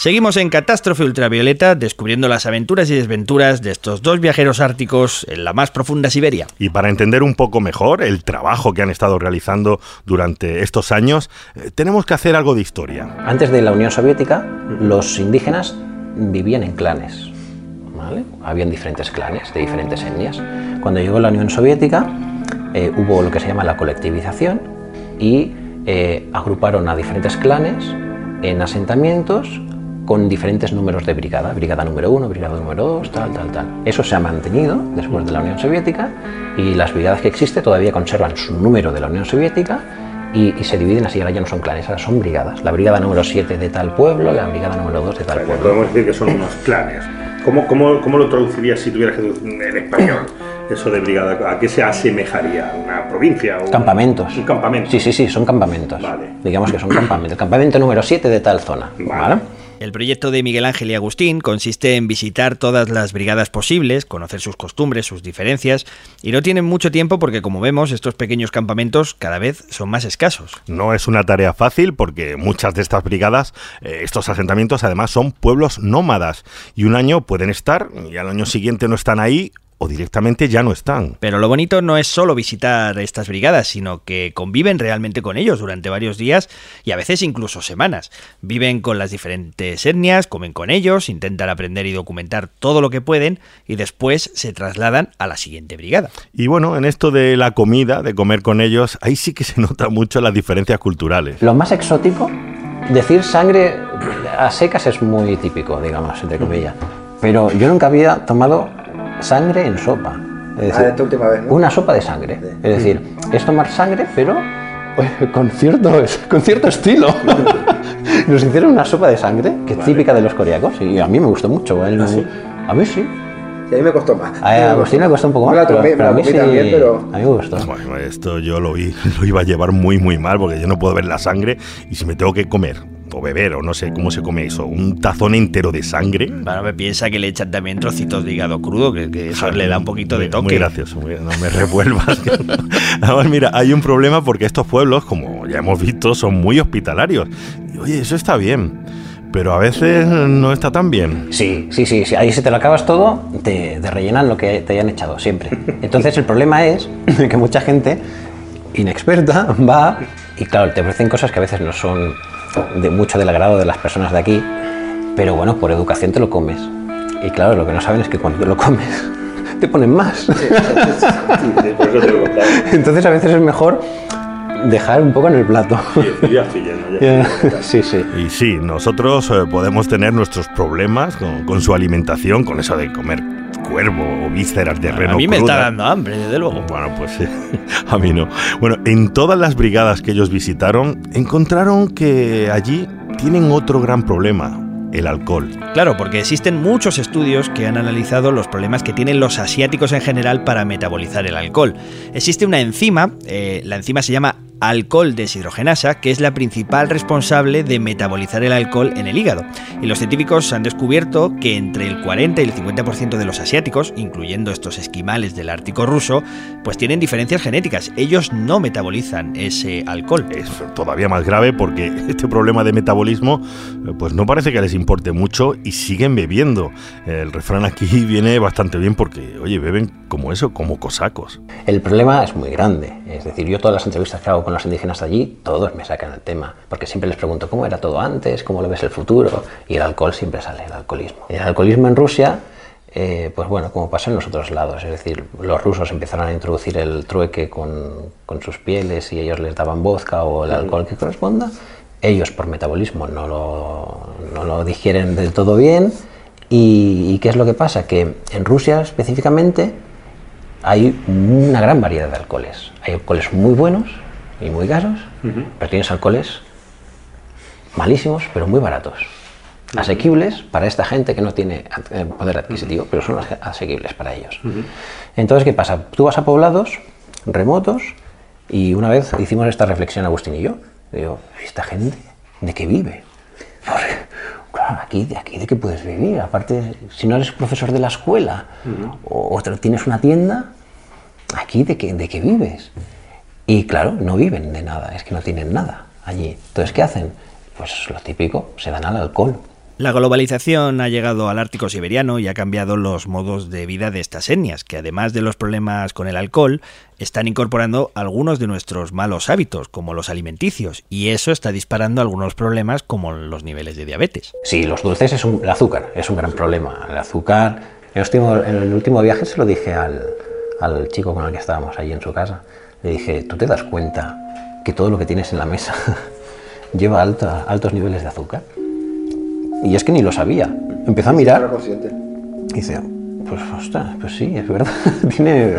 Speaker 4: Seguimos en Catástrofe Ultravioleta descubriendo las aventuras y desventuras de estos dos viajeros árticos en la más profunda Siberia.
Speaker 3: Y para entender un poco mejor el trabajo que han estado realizando durante estos años, eh, tenemos que hacer algo de historia.
Speaker 2: Antes de la Unión Soviética, los indígenas vivían en clanes. ¿vale? Habían diferentes clanes de diferentes etnias. Cuando llegó la Unión Soviética, eh, hubo lo que se llama la colectivización y eh, agruparon a diferentes clanes en asentamientos con diferentes números de brigada, brigada número uno, brigada número dos, tal, tal, tal. Eso se ha mantenido después de la Unión Soviética y las brigadas que existen todavía conservan su número de la Unión Soviética y, y se dividen así, ahora ya no son clanes, ahora son brigadas. La brigada número 7 de tal pueblo, la brigada número 2 de tal
Speaker 11: Vale,
Speaker 2: pueblo.
Speaker 11: podemos decir que son unos clanes. ¿Cómo, cómo, cómo lo traducirías si tuvieras que traducir en español? Eso de brigada, ¿a qué se asemejaría? ¿Una provincia? o
Speaker 2: Campamentos.
Speaker 11: Un campamento.
Speaker 2: Sí, sí, sí, son campamentos.
Speaker 11: Vale.
Speaker 2: Digamos que son campamentos. El campamento número 7 de tal zona. ¿vale?
Speaker 4: El proyecto de Miguel Ángel y Agustín consiste en visitar todas las brigadas posibles, conocer sus costumbres, sus diferencias, y no tienen mucho tiempo porque, como vemos, estos pequeños campamentos cada vez son más escasos.
Speaker 3: No es una tarea fácil porque muchas de estas brigadas, eh, estos asentamientos además son pueblos nómadas y un año pueden estar y al año siguiente no están ahí o directamente ya no están.
Speaker 4: Pero lo bonito no es solo visitar estas brigadas, sino que conviven realmente con ellos durante varios días y a veces incluso semanas. Viven con las diferentes etnias, comen con ellos, intentan aprender y documentar todo lo que pueden y después se trasladan a la siguiente brigada.
Speaker 3: Y bueno, en esto de la comida, de comer con ellos, ahí sí que se nota mucho las diferencias culturales.
Speaker 2: Lo más exótico, decir sangre a secas es muy típico, digamos, entre comillas. Pero yo nunca había tomado sangre en sopa. Es
Speaker 6: Ah, esta última vez, ¿no?
Speaker 2: Una sopa de sangre. Es decir, es tomar sangre, pero eh, con cierto, con cierto estilo. *laughs* Nos hicieron una sopa de sangre, que es típica de los coreacos, y a mí me gustó mucho. él- A mí sí.
Speaker 6: Sí, a mí me costó más.
Speaker 2: A Agustín le costó un poco más,
Speaker 6: Me la
Speaker 2: pero,
Speaker 6: me
Speaker 2: a mí sí,
Speaker 6: también, pero...
Speaker 2: a mí me gustó.
Speaker 3: Bueno, esto yo lo, *laughs* lo iba a llevar muy, muy mal porque yo no puedo ver la sangre y si me tengo que comer o beber o no sé cómo se come eso, un tazón entero de sangre.
Speaker 4: Bueno, me piensa que le echan también trocitos de hígado crudo, que, que eso le da un poquito de
Speaker 3: Muy-
Speaker 4: toque.
Speaker 3: Muy gracioso, muy- no me *laughs* revuelvas. *laughs* Además, mira, hay un problema porque estos pueblos, como ya hemos visto, son muy hospitalarios. Y, oye, eso está bien. pero a veces no está tan bien.
Speaker 2: Sí, sí, sí, sí. Ahí si te lo acabas todo, te, te rellenan lo que te hayan echado, siempre. Entonces el problema es *laughs* que mucha gente inexperta va y claro, te ofrecen cosas que a veces no son de mucho del agrado de las personas de aquí, pero bueno, por educación te lo comes. Y claro, lo que no saben es que cuando te lo comes, *laughs* te ponen más. *laughs* Entonces a veces es mejor dejar un poco en el plato. *laughs* Sí, sí.
Speaker 3: Y sí, nosotros eh, podemos tener nuestros problemas con, con su alimentación, con eso de comer cuervo o vísceras de reno.
Speaker 4: A mí me
Speaker 3: cruda.
Speaker 4: está dando hambre, desde luego.
Speaker 3: Bueno, pues sí, *laughs* a mí no. Bueno, en todas las brigadas que ellos visitaron, encontraron que allí tienen otro gran problema, el alcohol.
Speaker 4: Claro, porque existen muchos estudios que han analizado los problemas que tienen los asiáticos en general para metabolizar el alcohol. Existe una enzima, eh, la enzima se llama alcohol deshidrogenasa, que es la principal responsable de metabolizar el alcohol en el hígado. Y los científicos han descubierto que entre el 40 y el 50% de los asiáticos, incluyendo estos esquimales del Ártico ruso, pues tienen diferencias genéticas. Ellos no metabolizan ese alcohol.
Speaker 3: Es todavía más grave porque este problema de metabolismo pues no parece que les importe mucho y siguen bebiendo. El refrán aquí *laughs* viene bastante bien porque, oye, beben como eso, como cosacos.
Speaker 2: El problema es muy grande. Es decir, yo todas las entrevistas que hago con los indígenas de allí, todos me sacan el tema. Porque siempre les pregunto cómo era todo antes, cómo lo ves el futuro. Y el alcohol siempre sale, el alcoholismo. El alcoholismo en Rusia, eh, pues bueno, como pasa en los otros lados. Es decir, los rusos empezaron a introducir el trueque con, con sus pieles y ellos les daban vodka o el alcohol que corresponda. Ellos por metabolismo no lo, no lo digieren del todo bien. ¿Y, ¿Y qué es lo que pasa? Que en Rusia específicamente hay una gran variedad de alcoholes. Hay alcoholes muy buenos y muy caros, pero tienes alcoholes malísimos, pero muy baratos. Asequibles para esta gente que no tiene eh, poder adquisitivo, pero son ase- asequibles para ellos. Entonces, ¿qué pasa? Tú vas a poblados remotos y una vez hicimos esta reflexión Agustín y yo. Digo, ¿esta gente de qué vive? Porque, claro, aquí, de aquí de qué puedes vivir. Aparte, si no eres profesor de la escuela o, o tienes una tienda, aquí de qué, de qué vives. Y claro, no viven de nada, es que no tienen nada allí. Entonces, ¿qué hacen? Pues lo típico, se dan al alcohol.
Speaker 4: La globalización ha llegado al Ártico siberiano y ha cambiado los modos de vida de estas etnias, que además de los problemas con el alcohol, están incorporando algunos de nuestros malos hábitos, como los alimenticios, y eso está disparando algunos problemas como los niveles de diabetes.
Speaker 2: Sí, los dulces es un, el azúcar, es un gran problema. El azúcar, en el último, en el último viaje se lo dije al, al chico con el que estábamos allí en su casa. Le dije, ¿tú te das cuenta que todo lo que tienes en la mesa *laughs* lleva alta- altos niveles de azúcar? Y es que ni lo sabía. Empezó a mirar y dice, pues ostras, pues sí, es verdad. *laughs* Tiene,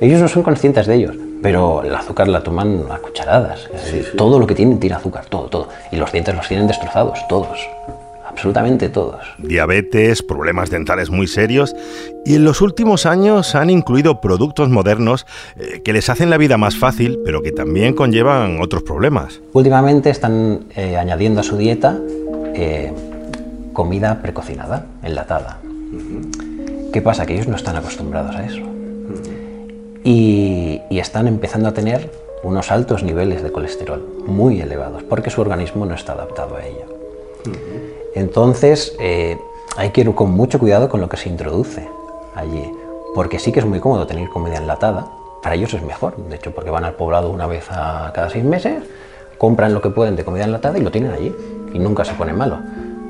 Speaker 2: ellos no son conscientes de ellos, pero el azúcar la toman a cucharadas. Es decir, todo lo que tienen tiene azúcar, todo, todo. Y los dientes los tienen destrozados, todos. Absolutamente todos.
Speaker 3: Diabetes, problemas dentales muy serios y en los últimos años han incluido productos modernos eh, que les hacen la vida más fácil, pero que también conllevan otros problemas.
Speaker 2: Últimamente están eh, añadiendo a su dieta eh, comida precocinada, enlatada. ¿Qué pasa? Que ellos no están acostumbrados a eso. Y, y están empezando a tener unos altos niveles de colesterol, muy elevados, porque su organismo no está adaptado a ello. Entonces, eh, hay que ir con mucho cuidado con lo que se introduce allí, porque sí que es muy cómodo tener comida enlatada, para ellos es mejor, de hecho, porque van al poblado una vez a cada seis meses, compran lo que pueden de comida enlatada y lo tienen allí, y nunca se pone malo.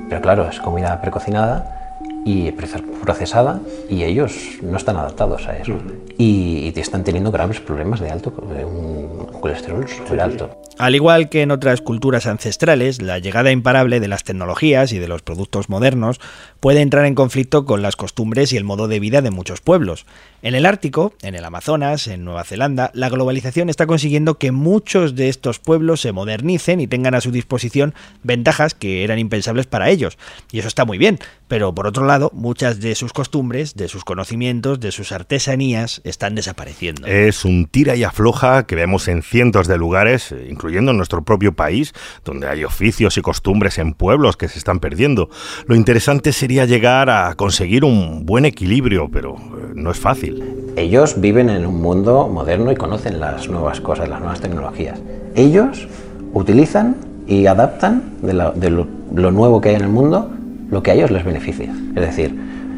Speaker 2: Pero claro, es comida precocinada y procesada y ellos no están adaptados a eso. Y, y están teniendo graves problemas de alto, de un colesterol súper alto.
Speaker 4: Al igual que en otras culturas ancestrales, la llegada imparable de las tecnologías y de los productos modernos puede entrar en conflicto con las costumbres y el modo de vida de muchos pueblos. En el Ártico, en el Amazonas, en Nueva Zelanda, la globalización está consiguiendo que muchos de estos pueblos se modernicen y tengan a su disposición ventajas que eran impensables para ellos. Y eso está muy bien, pero por otro lado, muchas de sus costumbres, de sus conocimientos, de sus artesanías están desapareciendo.
Speaker 3: Es un tira y afloja que vemos en cientos de lugares, incluyendo en nuestro propio país, donde hay oficios y costumbres en pueblos que se están perdiendo. Lo interesante sería llegar a conseguir un buen equilibrio, pero eh, no es fácil.
Speaker 2: Ellos viven en un mundo moderno y conocen las nuevas cosas, las nuevas tecnologías. Ellos utilizan y adaptan de, la- de lo- lo nuevo que hay en el mundo, lo que a ellos les beneficia. Es decir,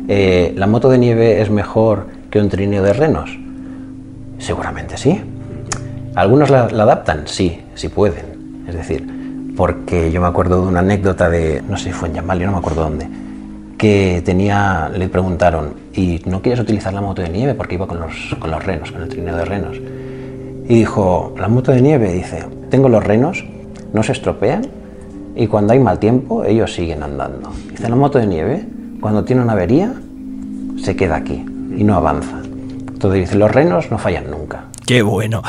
Speaker 2: eh, ¿la moto de nieve es mejor que un trineo de renos? Seguramente sí. ¿Algunos la, la adaptan? Sí, sí pueden. Es decir, porque yo me acuerdo de una anécdota de, no sé si fue en Yamal, yo no me acuerdo dónde, que tenía, le preguntaron, ¿y no quieres utilizar la moto de nieve? Porque iba con los, con los renos, con el trineo de renos. Y dijo, la moto de nieve, dice, tengo los renos, no se estropean y cuando hay mal tiempo ellos siguen andando. Dice, la moto de nieve, cuando tiene una avería, se queda aquí y no avanza. Entonces dice, los renos no fallan nunca.
Speaker 4: Qué bueno.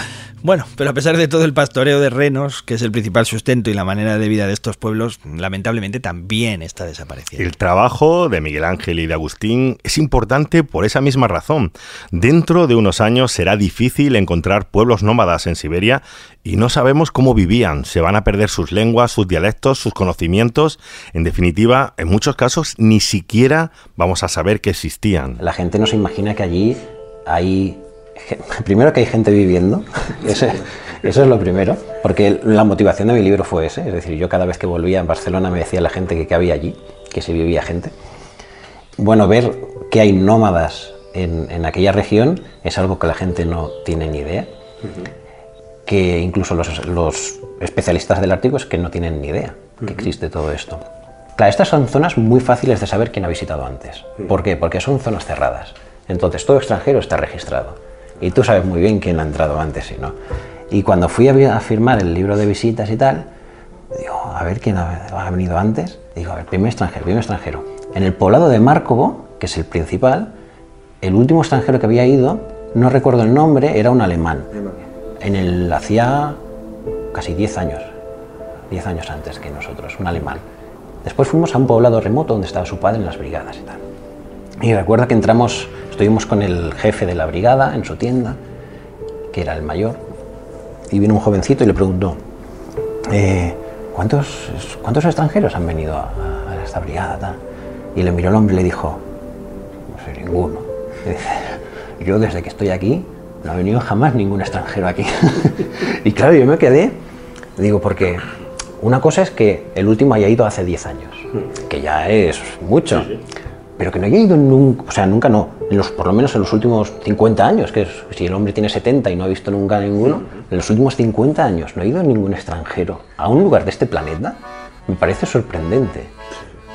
Speaker 4: Bueno, pero a pesar de todo el pastoreo de renos, que es el principal sustento y la manera de vida de estos pueblos, lamentablemente también está desapareciendo.
Speaker 3: El trabajo de Miguel Ángel y de Agustín es importante por esa misma razón. Dentro de unos años será difícil encontrar pueblos nómadas en Siberia y no sabemos cómo vivían. Se van a perder sus lenguas, sus dialectos, sus conocimientos. En definitiva, en muchos casos ni siquiera vamos a saber que existían.
Speaker 2: La gente no se imagina que allí hay *laughs* primero que hay gente viviendo, *laughs* eso, eso, es lo primero, porque la motivación de mi libro fue ese, es decir, yo cada vez que volvía en Barcelona me decía la gente que, que había allí, que se vivía gente. Bueno, ver que hay nómadas en, en, aquella región es algo que la gente no tiene ni idea, uh -huh. que incluso los, los, especialistas del Ártico es que no tienen ni idea que uh -huh. existe todo esto. Claro, estas son zonas muy fáciles de saber quién ha visitado antes. ¿Por qué? Porque son zonas cerradas. Entonces, todo extranjero está registrado y tú sabes muy bien quién ha entrado antes y no. Y cuando fui a, firmar el libro de visitas y tal, digo, a ver quién ha, ha, venido antes. Digo, a ver, primer extranjero, primer extranjero. En el poblado de Márcovo, que es el principal, el último extranjero que había ido, no recuerdo el nombre, era un alemán. En el, hacía casi 10 años, 10 años antes que nosotros, un alemán. Después fuimos a un poblado remoto donde estaba su padre en las brigadas y tal. Y recuerdo que entramos, estuvimos con el jefe de la brigada en su tienda, que era el mayor, y vino un jovencito y le preguntó, eh, ¿cuántos, ¿cuántos extranjeros han venido a, esta brigada? Y le miró el hombre y le dijo, no sé, ninguno. Yo desde que estoy aquí no ha venido jamás ningún extranjero aquí. *laughs* y claro, yo me quedé, digo, porque una cosa es que el último haya ido hace 10 años, que ya es mucho. Sí pero que no haya ido nunca, o sea, nunca no, por lo menos en los últimos 50 años, que es, si el hombre tiene 70 y no ha visto nunca ninguno, en los últimos 50 años no ha ido ningún extranjero a un lugar de este planeta, me parece sorprendente.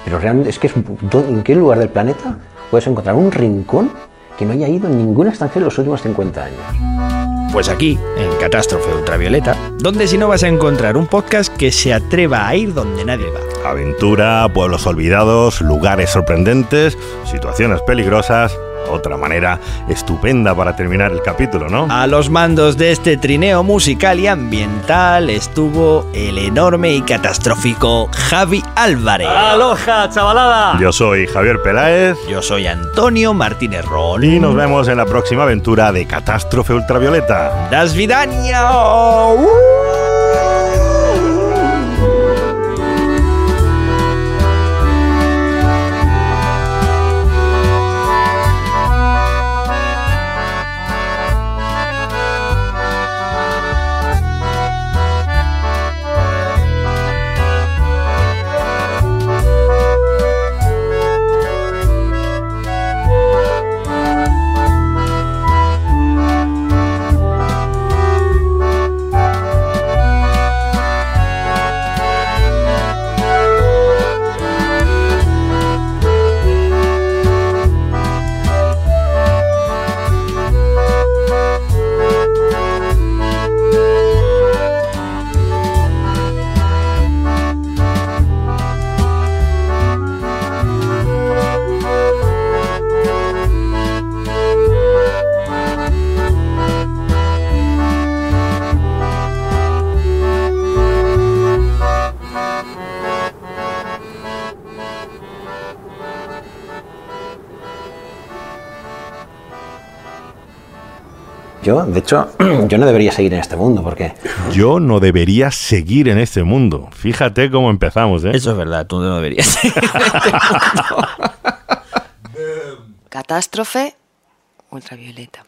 Speaker 2: Pero realmente es que es, ¿en qué lugar del planeta puedes encontrar un rincón que no haya ido ningún extranjero en los últimos 50 años?
Speaker 4: Pues aquí, en Catástrofe Ultravioleta, donde si no vas a encontrar un podcast que se atreva a ir donde nadie va.
Speaker 3: Aventura, pueblos olvidados, lugares sorprendentes, situaciones peligrosas. Otra manera estupenda para terminar el capítulo, ¿no?
Speaker 4: A los mandos de este trineo musical y ambiental estuvo el enorme y catastrófico Javi Álvarez.
Speaker 12: ¡Aloja, chavalada!
Speaker 3: Yo soy Javier Peláez.
Speaker 4: Yo soy Antonio Martínez Rol.
Speaker 3: Y nos vemos en la próxima aventura de Catástrofe Ultravioleta.
Speaker 4: ¡Das Vidania! ¡Uh!
Speaker 2: Yo, de hecho, *clears throat* yo no debería seguir en este mundo, porque...
Speaker 3: Yo no debería seguir en este mundo. Fíjate cómo empezamos, ¿eh?
Speaker 4: Eso es verdad, tú no deberías *laughs* seguir en este mundo.
Speaker 10: Catástrofe ultravioleta.